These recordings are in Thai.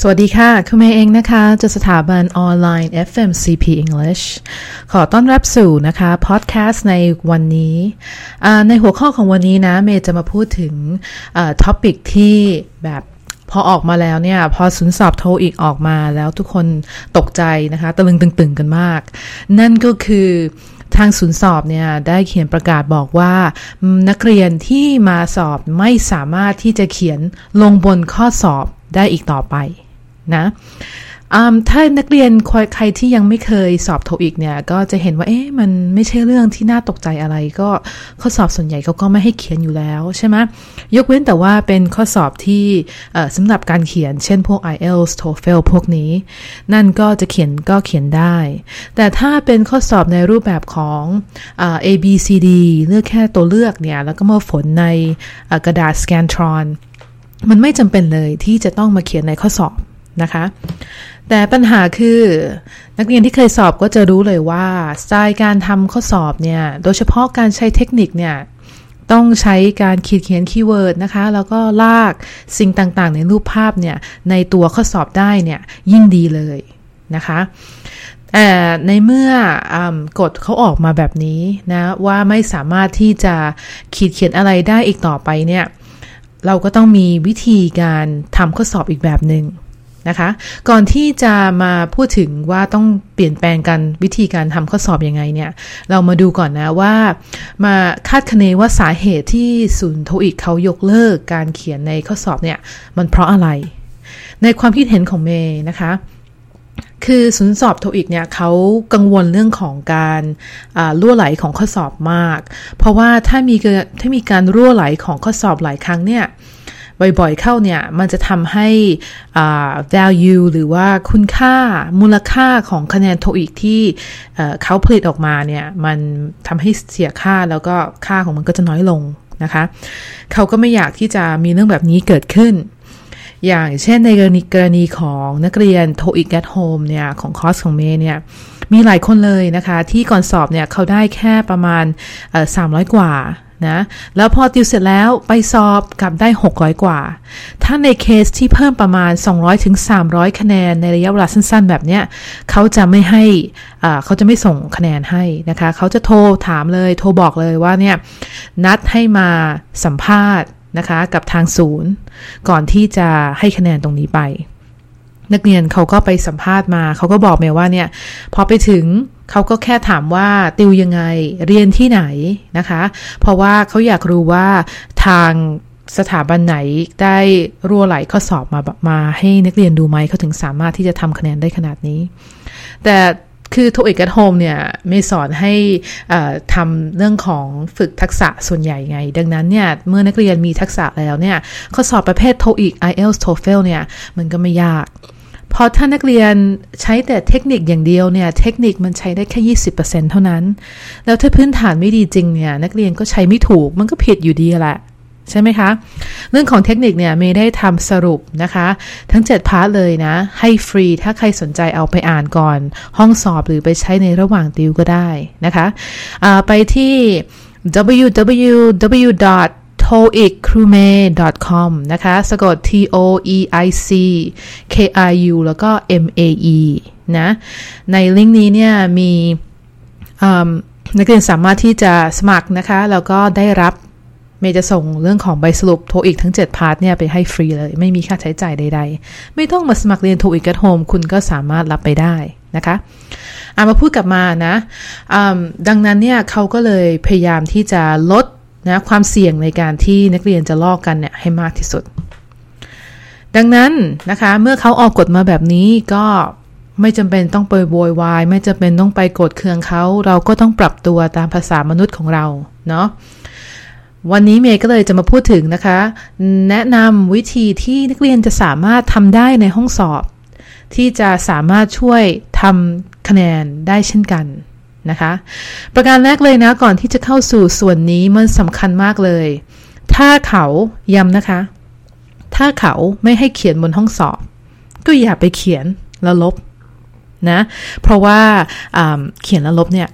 สวัสดีค่ะ คุณเมย์เองนะคะจากสถาบันออนไลน์ FMCP English ขอต้อนรับสู่นะคะพอดแคสต์ในวันนี้ ในหัวข้อของวันนี้นะ เมย์จะมาพูดถึงท็อปิกที่แบบพอออกมาแล้วเนี่ย พอสุนสอบโทอีกออกมาแล้วทุกคนตกใจนะคะตะลึงตึงๆกันมาก นั่นก็คือทางศูนย์สอบเนี่ยได้เขียนประกาศบอกว่า นักเรียนที่มาสอบไม่สามารถที่จะเขียนลงบนข้อสอบได้อีกต่อไป นะถ้านักเรียนใครที่ยังไม่เคยสอบโทอีกเนี่ย ก็จะเห็นว่าเอ๊ะมันไม่ใช่เรื่องที่น่าตกใจอะไร ก็ข้อสอบส่วนใหญ่เขาก็ไม่ให้เขียนอยู่แล้วใช่ไหมยกเว้นแต่ว่าเป็นข้อสอบที่สำหรับการเขียน เช่นพวก IELTS TOEFL พวกนี้ นั่นก็จะเขียนก็เขียนได้ แต่ถ้าเป็นข้อสอบในรูปแบบของ A B C D เลือกแค่ตัวเลือกเนี่ย แล้วก็มาฝนในกระดาษ Scantron มันไม่จำเป็นเลยที่จะต้องมาเขียนในข้อสอบ นะคะ แต่ปัญหาคือนักเรียนที่เคยสอบก็จะรู้เลยว่าสไตล์การทำข้อสอบเนี่ย โดยเฉพาะการใช้เทคนิคเนี่ยต้องใช้การขีดเขียน keyword นะคะ แล้วก็ลากสิ่งต่างๆ ในรูปภาพเนี่ย ในตัวข้อสอบได้เนี่ย ยิ่งดีเลยนะคะแต่ในเมื่อกฎเขาออกมาแบบนี้นะ ว่าไม่สามารถที่จะขีดเขียนอะไรได้อีกต่อไปเนี่ย เราก็ต้องมีวิธีการทำข้อสอบอีกแบบหนึง่ง นะคะ ก่อนที่จะมาพูดถึงว่าต้องเปลี่ยนแปลงกันวิธีการทำข้อสอบอยังไงเนี่ย เรามาดูก่อนนะว่า มาคาดคะเนว่าสาเหตุที่ศูนย์โทอีกเขายกเลิกการเขียนในข้อสอบเนี่ยมันเพราะอะไร ในความคิดเห็นของเมย์นะคะคือศูนย์สอบโทอีกเนี่ยเขากังวลเรื่องของการรั่วไหลของข้อสอบมาก เพราะว่าถ้ามีถ้ามีการรั่วไหลของข้อสอบหลายครั้งเนี่ย บ่อยๆเข้าเนี่ย มันจะทำให้ value หรือว่าคุณค่ามูลค่าของคะแนนโทอีกที่เขาผลิตออกมาเนี่ย มันทำให้เสียค่าแล้วก็ค่าของมันก็จะน้อยลงนะคะ เขาก็ไม่อยากที่จะมีเรื่องแบบนี้เกิดขึ้น อย่างเช่นในกรณีกรณีของนักเรียน TOEIC at home เนี่ยของคอร์สของเมย์เนี่ยมีหลายคนเลยนะคะ ที่ก่อนสอบเนี่ยเขาได้แค่ประมาณสามร้อยกว่า นะแล้วพอติวเสร็จแล้วไปสอบกลับได้ 600 กว่า ถ้าในเคสที่เพิ่มประมาณ 200ถึง300 คะแนนในระยะเวลาสั้นๆ แบบเนี้ยเขาจะไม่ให้เขาจะไม่ส่งคะแนนให้นะคะเขาจะโทรถามเลยโทรบอกเลยว่าเนี่ยนัดให้มาสัมภาษณ์นะคะกับทางศูนย์ ก่อนที่จะให้คะแนนตรงนี้ไป นักเรียนเขาก็ไปสัมภาษณ์มา เขาก็บอกเมว่าเนี่ย พอไปถึงเขาก็แค่ถามว่าติวยังไง เรียนที่ไหนนะคะ เพราะว่าเขาอยากรู้ว่าทางสถาบันไหนได้รั่วไหลข้อสอบมามาให้นักเรียนดูไหมเขาถึงสามารถที่จะทำคะแนนได้ขนาดนี้ แต่คือทุกเอกโฮมเนี่ยไม่สอนให้ทำเรื่องของฝึกทักษะส่วนใหญ่ไง ดังนั้นเนี่ยเมื่อนักเรียนมีทักษะแล้วเนี่ยข้อสอบประเภท TOEIC IELTS TOEFL เนี่ยมันก็ไม่ยาก พอถ้านักเรียนใช้แต่เทคนิคอย่างเดียวเนี่ยเทคนิคมันใช้ได้แค่ยี่สิบเปอร์เซ็นเท่านั้น แล้วถ้าพื้นฐานไม่ดีจริงเนี่ยนักเรียนก็ใช้ไม่ถูกมันก็ผิดอยู่ดีแหละใช่ไหมคะ เรื่องของเทคนิคเนี่ยเมย์ได้ทำสรุปนะคะ ทั้ง 7 พาร์ทเลยนะ ให้ฟรีถ้าใครสนใจเอาไปอ่านก่อน ห้องสอบหรือไปใช้ในระหว่างติวก็ได้นะคะะไปที่ www toeicrume.com นะคะสะกด t o e i c k r u แล้วก็ m a e นะ ในลิงก์นี้เนี่ยมีนักเรียนสามารถที่จะสมัครนะคะ แล้วก็ได้รับเมย์จะส่งเรื่องของใบสรุป TOEIC ทั้ง 7 part เนี่ยไปให้ฟรีเลย ไม่มีค่าใช้จ่ายใด ๆ ไม่ต้องมาสมัครเรียนโทอีก at home คุณก็สามารถรับไปได้นะคะอามาพูดกลับมานะ ดังนั้นเนี่ยเขาก็เลยพยายามที่จะลด นะความเสี่ยงในการที่นักเรียนจะลอกกันเนี่ยให้มากที่สุด ดังนั้นนะคะเมื่อเขาออกกฎมาแบบนี้ก็ไม่จำเป็นต้องไปโวยวายไม่จำเป็นต้องไปโกรธเคืองเขา เราก็ต้องปรับตัวตามภาษามนุษย์ของเราเนาะวันนี้เมย์ก็เลยจะมาพูดถึงนะคะ แนะนำวิธีที่นักเรียนจะสามารถทำได้ในห้องสอบ ที่จะสามารถช่วยทำคะแนนได้เช่นกัน นะคะ ประการแรกเลยนะก่อนที่จะเข้าสู่ส่วนนี้มันสำคัญมากเลย ถ้าเขาย้ำนะคะ ถ้าเขาไม่ให้เขียนบนห้องสอบ ก็อย่าไปเขียนแล้วลบนะเพราะว่าเขียนแล้วลบเนี่ย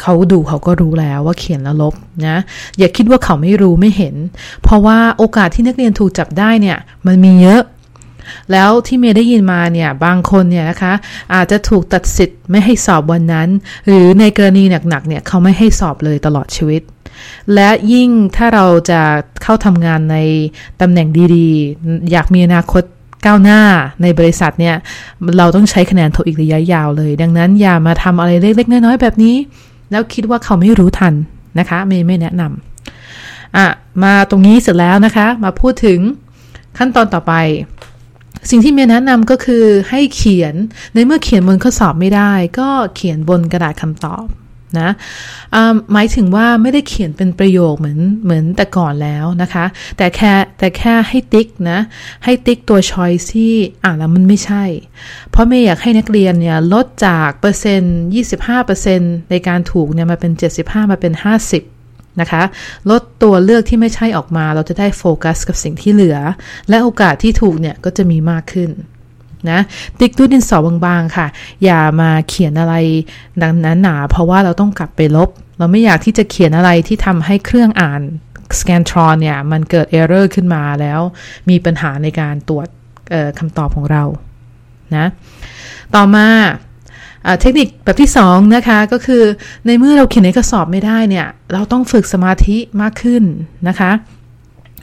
เขาดูเขาก็รู้แล้วว่าเขียนแล้วลบนะอย่าคิดว่าเขาไม่รู้ไม่เห็น เพราะว่าโอกาสที่นักเรียนถูกจับได้เนี่ย มันมีเยอะ แล้วที่เมย์ได้ยินมาเนี่ยบางคนเนี่ยนะคะ อาจจะถูกตัดสิทธิ์ไม่ให้สอบวันนั้น หรือในกรณีหนักๆเนี่ยเขาไม่ให้สอบเลยตลอดชีวิต และยิ่งถ้าเราจะเข้าทำงานในตำแหน่งดีๆ อยากมีอนาคตก้าวหน้าในบริษัทเนี่ย เราต้องใช้คะแนนโทอีกระยะยาวเลย ดังนั้นอย่ามาทำอะไรเล็กๆน้อยๆแบบนี้ แล้วคิดว่าเขาไม่รู้ทันนะคะไม่ไม่แนะนำอะมาตรงนี้เสร็จแล้วนะคะ มาพูดถึงขั้นตอนต่อไป สิ่งที่เมย์แนะนำก็คือให้เขียนในเมื่อเขียนบนข้อสอบไม่ได้ ก็เขียนบนกระดาษคำตอบนะหมายถึงว่าไม่ได้เขียนเป็นประโยคเหมือนเหมือนแต่ก่อนแล้วนะคะ แต่แค่แต่แค่ให้ติ๊กนะ ให้ติ๊กตัวชอยที่อ่านแล้วมันไม่ใช่ เพราะไม่อยากให้นักเรียนเนี่ยลดจากเปอร์เซ็นต์25%ในการถูกเนี่ยมาเป็น 75 มาเป็น 50 นะคะ ลดตัวเลือกที่ไม่ใช่ออกมา เราจะได้โฟกัสกับสิ่งที่เหลือ และโอกาสที่ถูกเนี่ยก็จะมีมากขึ้นนะติ๊กด้วยดินสอบางๆค่ะ อย่ามาเขียนอะไรดังนั้นหนาเพราะว่าเราต้องกลับไปลบ เราไม่อยากที่จะเขียนอะไรที่ทำให้เครื่องอ่าน Scantron เนี่ย มันเกิด error ขึ้นมาแล้ว มีปัญหาในการตรวจคำตอบของเรานะต่อมา เทคนิคแบบที่2นะคะก็คือในเมื่อเราเขียนในข้อสอบไม่ได้เนี่ย เราต้องฝึกสมาธิมากขึ้นนะคะ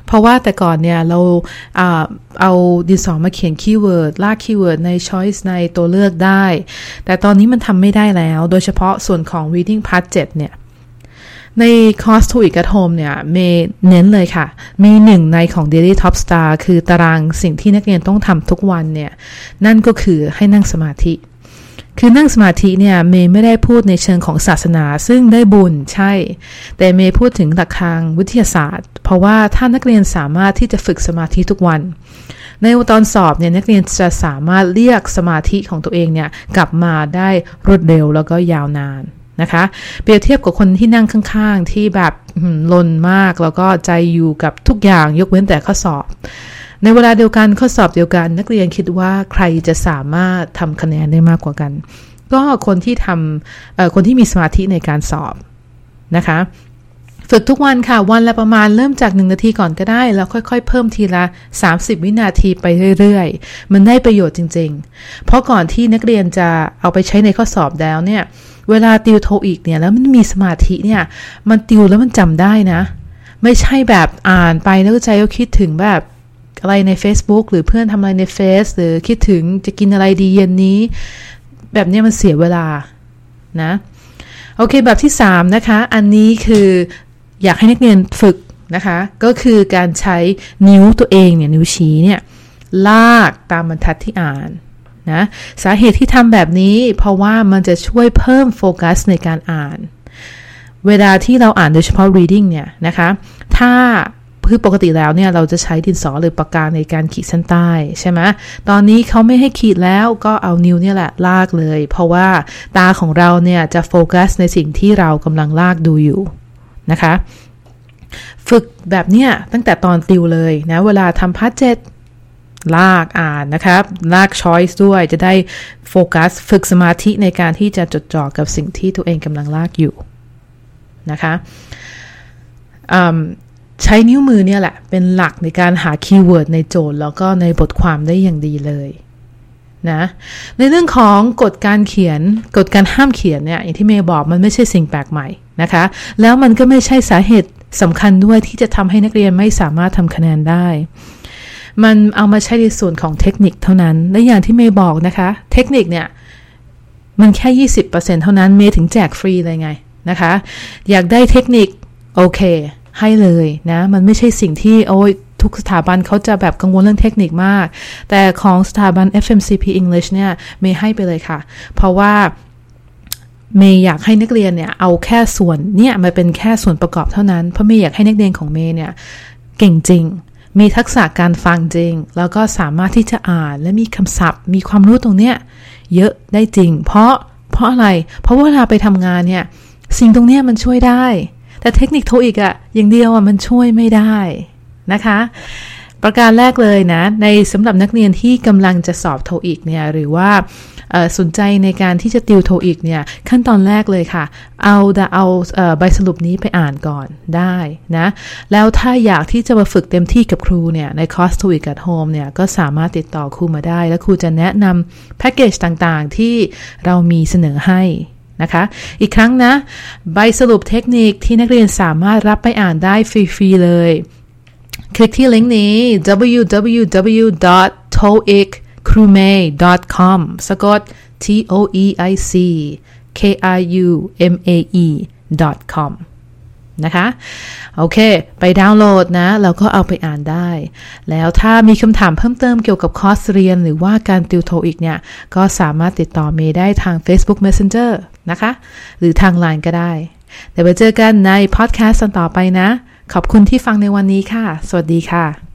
เพราะว่าแต่ก่อนเนี่ยเราเอาดินสอมาเขียน keyword ลาก keyword ใน choice ในตัวเลือกได้ แต่ตอนนี้มันทำไม่ได้แล้ว โดยเฉพาะส่วนของ reading part 7 เนี่ยในคอร์สทูอีก at home เนี่ยเมเน้นเลยค่ะ มีหนึ่งในของ daily top star คือตารางสิ่งที่นักเรียนต้องทำทุกวันเนี่ย นั่นก็คือให้นั่งสมาธิ คือนั่งสมาธิเนี่ยเมย์ไม่ได้พูดในเชิงของศาสนา ซึ่งได้บุญใช่ แต่เมย์พูดถึงหลักทางวิทยาศาสตร์ เพราะว่าถ้านักเรียนสามารถที่จะฝึกสมาธิทุกวัน ในตอนสอบเนี่ยนักเรียนจะสามารถเรียกสมาธิของตัวเองเนี่ยกลับมาได้รวดเร็วแล้วก็ยาวนานนะคะเปรียบเทียบกับคนที่นั่งข้างๆ ที่แบบลนมากแล้วก็ใจอยู่กับทุกอย่างยกเว้นแต่ข้อสอบ ในเวลาเดียวกันข้อสอบเดียวกัน นักเรียนคิดว่าใครจะสามารถทำคะแนนได้มากกว่ากัน ก็คนที่ทำคนที่มีสมาธิในการสอบนะคะฝึกทุกวันค่ะ วันละประมาณเริ่มจาก 1 นาทีก่อนก็ได้ แล้วค่อยๆ เพิ่มทีละ 30 วินาทีไปเรื่อยๆ มันได้ประโยชน์จริงๆ เพราะก่อนที่นักเรียนจะเอาไปใช้ในข้อสอบแล้วเนี่ย เวลาติวโทอีกเนี่ย แล้วมันมีสมาธิเนี่ย มันติวแล้วมันจำได้นะ ไม่ใช่แบบอ่านไปแล้วใจก็คิดถึงแบบ อะไรใน Facebook หรือเพื่อนทำอะไรในเฟซหรือคิดถึงจะกินอะไรดีเย็นนี้ แบบนี้มันเสียเวลานะโอเคแบบที่ 3 นะคะ อันนี้คืออยากให้นักเรียนฝึกนะคะ ก็คือการใช้นิ้วตัวเองเนี่ยนิ้วชี้เนี่ยลากตามบรรทัดที่อ่านนะสาเหตุที่ทำแบบนี้เพราะว่ามันจะช่วยเพิ่มโฟกัสในการอ่าน เวลาที่เราอ่านโดยเฉพาะ reading เนี่ยนะคะ ถ้า คือปกติแล้วเนี่ยเราจะใช้ดินสอหรือปากกาในการขีดเส้นใต้ใช่ไหมตอนนี้เขาไม่ให้ขีดแล้วก็เอานิ้วเนี่ยแหละลากเลย เพราะว่าตาของเราเนี่ยจะโฟกัสในสิ่งที่เรากำลังลากดูอยู่นะคะ ฝึกแบบเนี้ยตั้งแต่ตอนติวเลยนะเวลาทำ part เจ็ดลากอ่านนะครับ ลาก choice ด้วยจะได้โฟกัสฝึกสมาธิในการที่จะจดจ่อกับสิ่งที่ตัวเองกำลังลากอยู่นะคะ ใช้นิ้วมือเนี่ยแหละ เป็นหลักในการหา keyword ในโจทย์ แล้วก็ในบทความได้อย่างดีเลยนะในเรื่องของกฎการเขียนกฎการห้ามเขียนเนี่ยอย่างที่เมย์บอกมันไม่ใช่สิ่งแปลกใหม่นะคะ แล้วมันก็ไม่ใช่สาเหตุสำคัญด้วยที่จะทำให้นักเรียนไม่สามารถทำคะแนนได้ มันเอามาใช้ในส่วนของเทคนิคเท่านั้น และอย่างที่เมย์บอกนะคะ เทคนิคเนี่ยมันแค่ 20%เท่านั้นเมย์ถึงแจกฟรีเลยไงนะคะ อยากได้เทคนิคโอเค ให้เลยนะ มันไม่ใช่สิ่งที่โอ้ยทุกสถาบันเขาจะแบบกังวลเรื่องเทคนิคมาก แต่ของสถาบัน FMCP English เนี่ยเมย์ให้ไปเลยค่ะ เพราะว่าเมย์อยากให้นักเรียนเนี่ยเอาแค่ส่วนเนี่ยมาเป็นแค่ส่วนประกอบเท่านั้น เพราะเมย์อยากให้นักเรียนของเมย์เนี่ยเก่งจริง มีทักษะการฟังจริง แล้วก็สามารถที่จะอ่านและมีคำศัพท์ มีความรู้ตรงเนี้ยเยอะได้จริง เพราะเพราะอะไร เพราะว่าเวลาไปทำงานเนี่ยสิ่งตรงเนี้ยมันช่วยได้ แต่เทคนิคโทอีกอะอย่างเดียวอะมันช่วยไม่ได้นะคะ ประการแรกเลยนะ ในสำหรับนักเรียนที่กำลังจะสอบโทอีกเนี่ยหรือว่าสนใจในการที่จะติวโทอีกเนี่ยขั้นตอนแรกเลยค่ะ เอาเอาใบสรุปนี้ไปอ่านก่อนได้นะแล้วถ้าอยากที่จะมาฝึกเต็มที่กับครูเนี่ยในคอร์สโทอีก at home เนี่ยก็สามารถติดต่อครูมาได้ แล้วครูจะแนะนำแพ็กเกจต่างๆที่เรามีเสนอให้ นะคะ อีกครั้งนะ ใบสรุปเทคนิคที่นักเรียนสามารถรับไปอ่านได้ฟรี ๆ เลย คลิกที่ลิงก์นี้ www.toeiccrume.com สะกด t o e i c k r u m a e com นะคะ โอเค ไปดาวน์โหลดนะแล้วก็เอาไปอ่านได้ แล้วถ้ามีคำถามเพิ่มเติมเกี่ยวกับคอร์สเรียน หรือว่าการติวโทอีกเนี่ย ก็สามารถติดต่อเมย์ได้ทาง Facebook Messenger นะคะ หรือทางไลน์ก็ได้ เดี๋ยวไปเจอกันในพอดแคสต์ตอนต่อไปนะ ขอบคุณที่ฟังในวันนี้ค่ะ สวัสดีค่ะ